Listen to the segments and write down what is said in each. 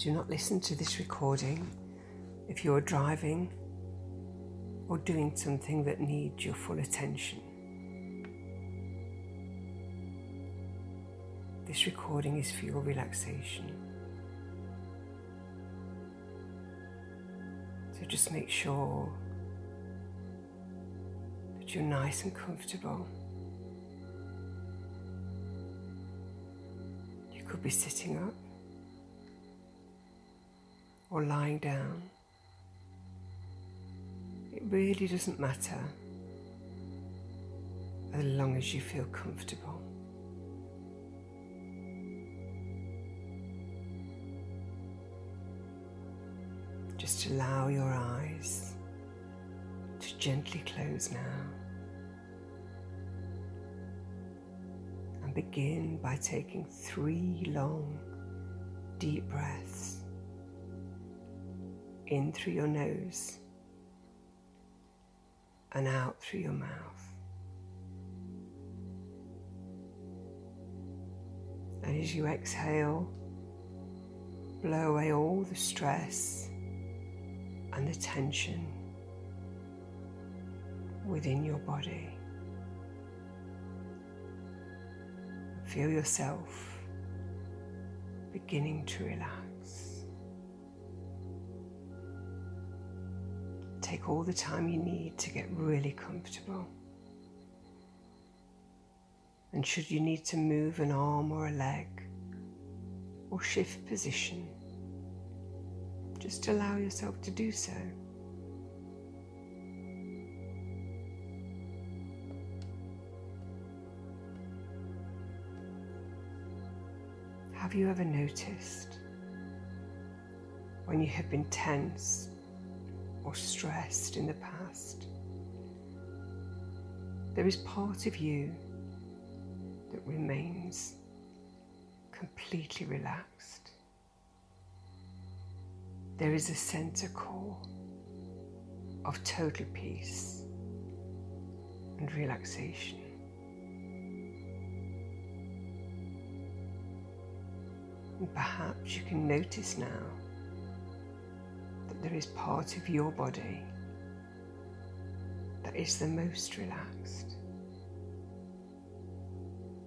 Do not listen to this recording if you're driving or doing something that needs your full attention. This recording is for your relaxation. So just make sure that you're nice and comfortable. You could be sitting up or lying down. It really doesn't matter as long as you feel comfortable. Just allow your eyes to gently close now. And begin by taking three long, deep breaths in through your nose and out through your mouth. And as you exhale, blow away all the stress and the tension within your body. Feel yourself beginning to relax. Take all the time you need to get really comfortable. And should you need to move an arm or a leg or shift position, just allow yourself to do so. Have you ever noticed when you have been tense or stressed in the past? There is part of you that remains completely relaxed there is a center core of total peace and relaxation. And perhaps you can notice now there is part of your body that is the most relaxed.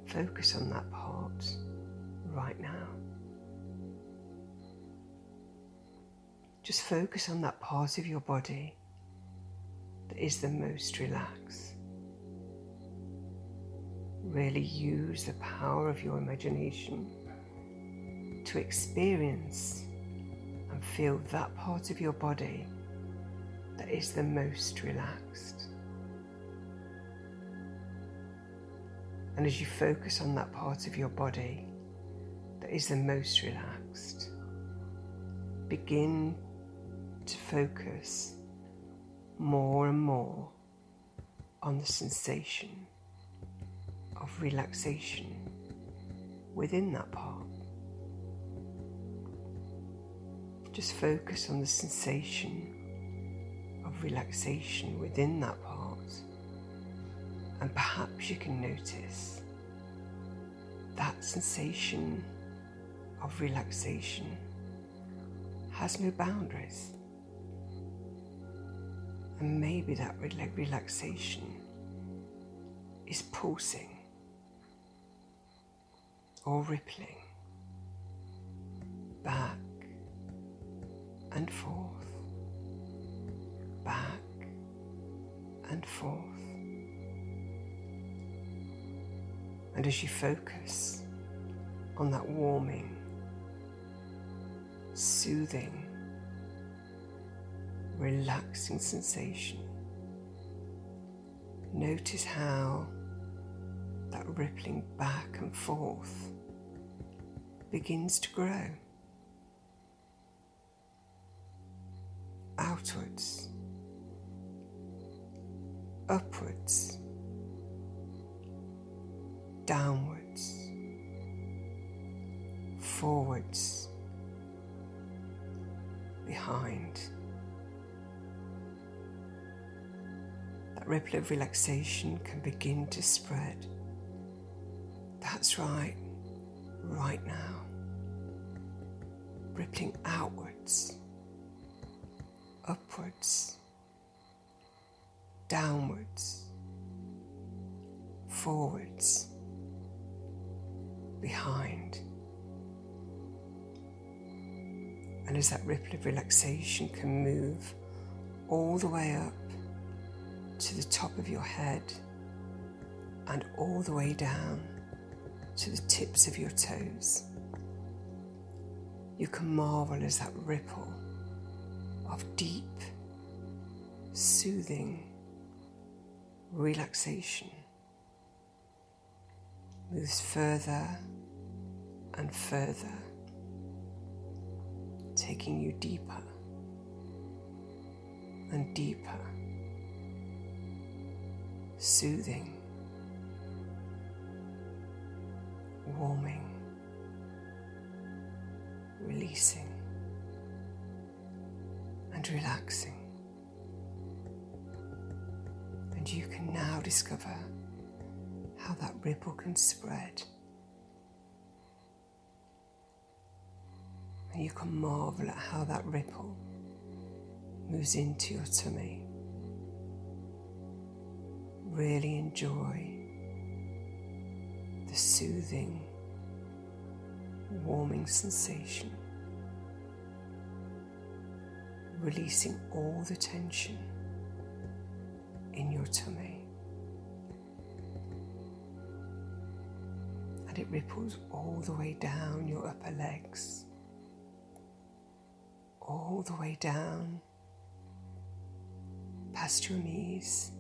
Focus on that part right now. Just focus on that part of your body that is the most relaxed. Really use the power of your imagination to experience feel that part of your body that is the most relaxed. And as you focus on that part of your body that is the most relaxed, begin to focus more and more on the sensation of relaxation within that part. Just focus on the sensation of relaxation within that part, and perhaps you can notice that sensation of relaxation has no boundaries. And maybe that relaxation is pulsing or rippling back and forth, back and forth. And as you focus on that warming, soothing, relaxing sensation. Notice how that rippling back and forth begins to grow outwards, upwards, downwards, forwards, behind. that ripple of relaxation can begin to spread. That's right, right now. rippling outwards, upwards, downwards, forwards, behind. And as that ripple of relaxation can move all the way up to the top of your head and all the way down to the tips of your toes, you can marvel as that ripple of deep, soothing relaxation moves further and further, taking you deeper and deeper, soothing, warming, releasing, relaxing. And you can now discover how that ripple can spread. And you can marvel at how that ripple moves into your tummy. Really enjoy the soothing, warming sensation, releasing all the tension in your tummy. and it ripples all the way down your upper legs, all the way down past your knees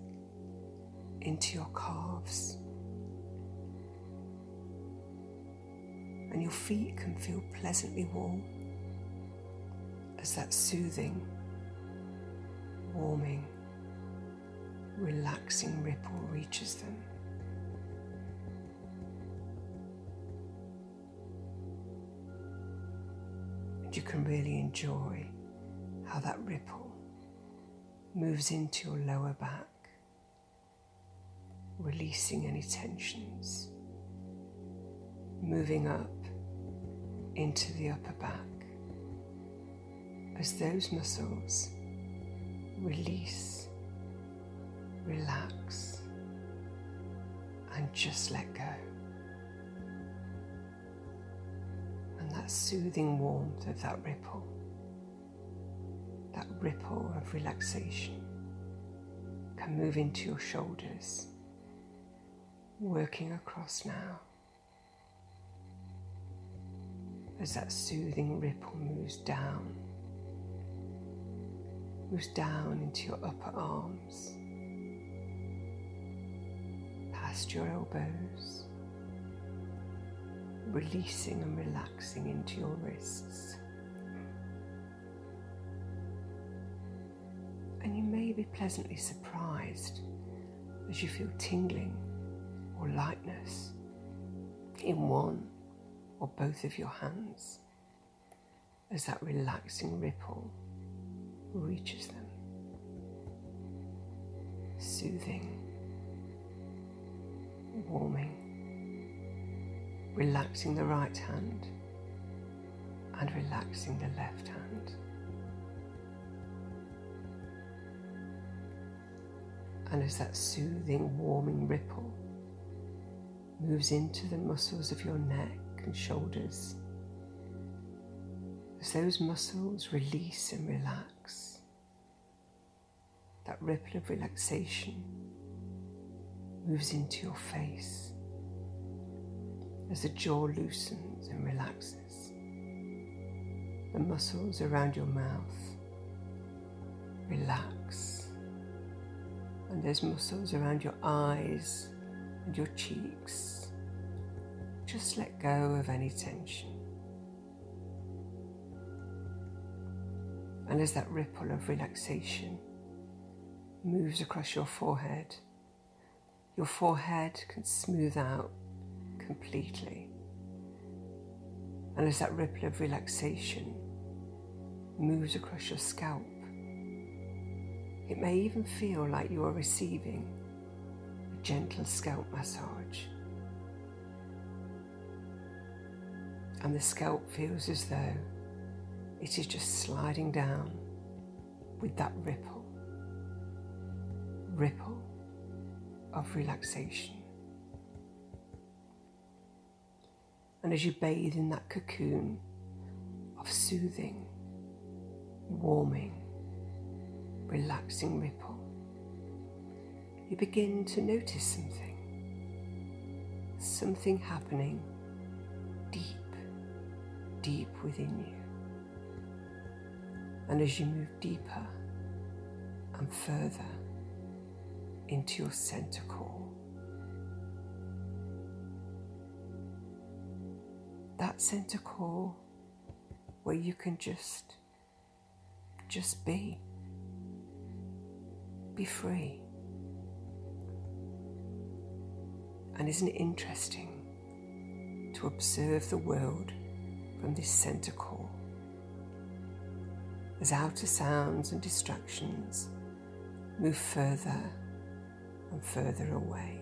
into your calves. And your feet can feel pleasantly warm as that soothing, warming, relaxing ripple reaches them. And you can really enjoy how that ripple moves into your lower back, releasing any tensions, moving up into the upper back as those muscles release, relax, and just let go. And that soothing warmth of that ripple, that ripple of relaxation can move into your shoulders, working across now. As that soothing ripple moves down, moves down into your upper arms, past your elbows releasing and relaxing into your wrists. And you may be pleasantly surprised as you feel tingling or lightness in one or both of your hands as that relaxing ripple reaches them, soothing, warming relaxing the right hand and relaxing the left hand. And as that soothing, warming ripple moves into the muscles of your neck and shoulders, as those muscles release and relax, that ripple of relaxation moves into your face as the jaw loosens and relaxes. The muscles around your mouth relax, and those muscles around your eyes and your cheeks just let go of any tension. And as that ripple of relaxation moves across your forehead, your forehead can smooth out completely. And as that ripple of relaxation moves across your scalp, it may even feel like you are receiving a gentle scalp massage. And the scalp feels as though it is just sliding down with that ripple, ripple of relaxation. And as you bathe in that cocoon of soothing, warming, relaxing ripple, you begin to notice something. Something happening deep, deep within you. And as you move deeper and further into your center core, that center core where you can just just be be free. And isn't it interesting to observe the world from this center core as outer sounds and distractions move further and further away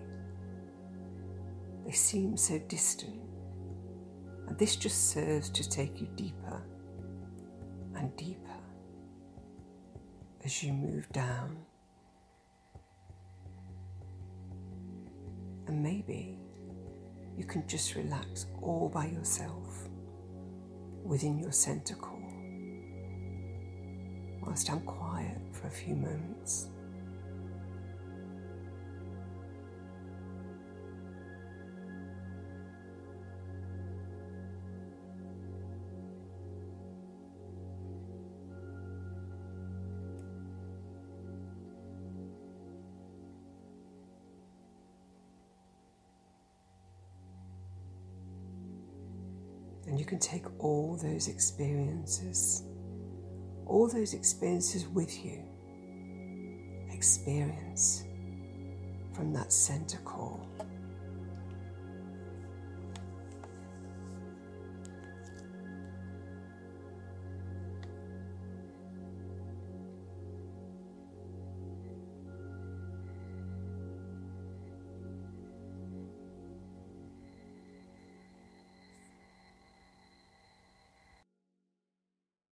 they seem so distant and this just serves to take you deeper and deeper as you move down. And maybe you can just relax all by yourself within your center core whilst I'm quiet for a few moments. And you can take all those experiences, all those experiences with you. Experience from that center core.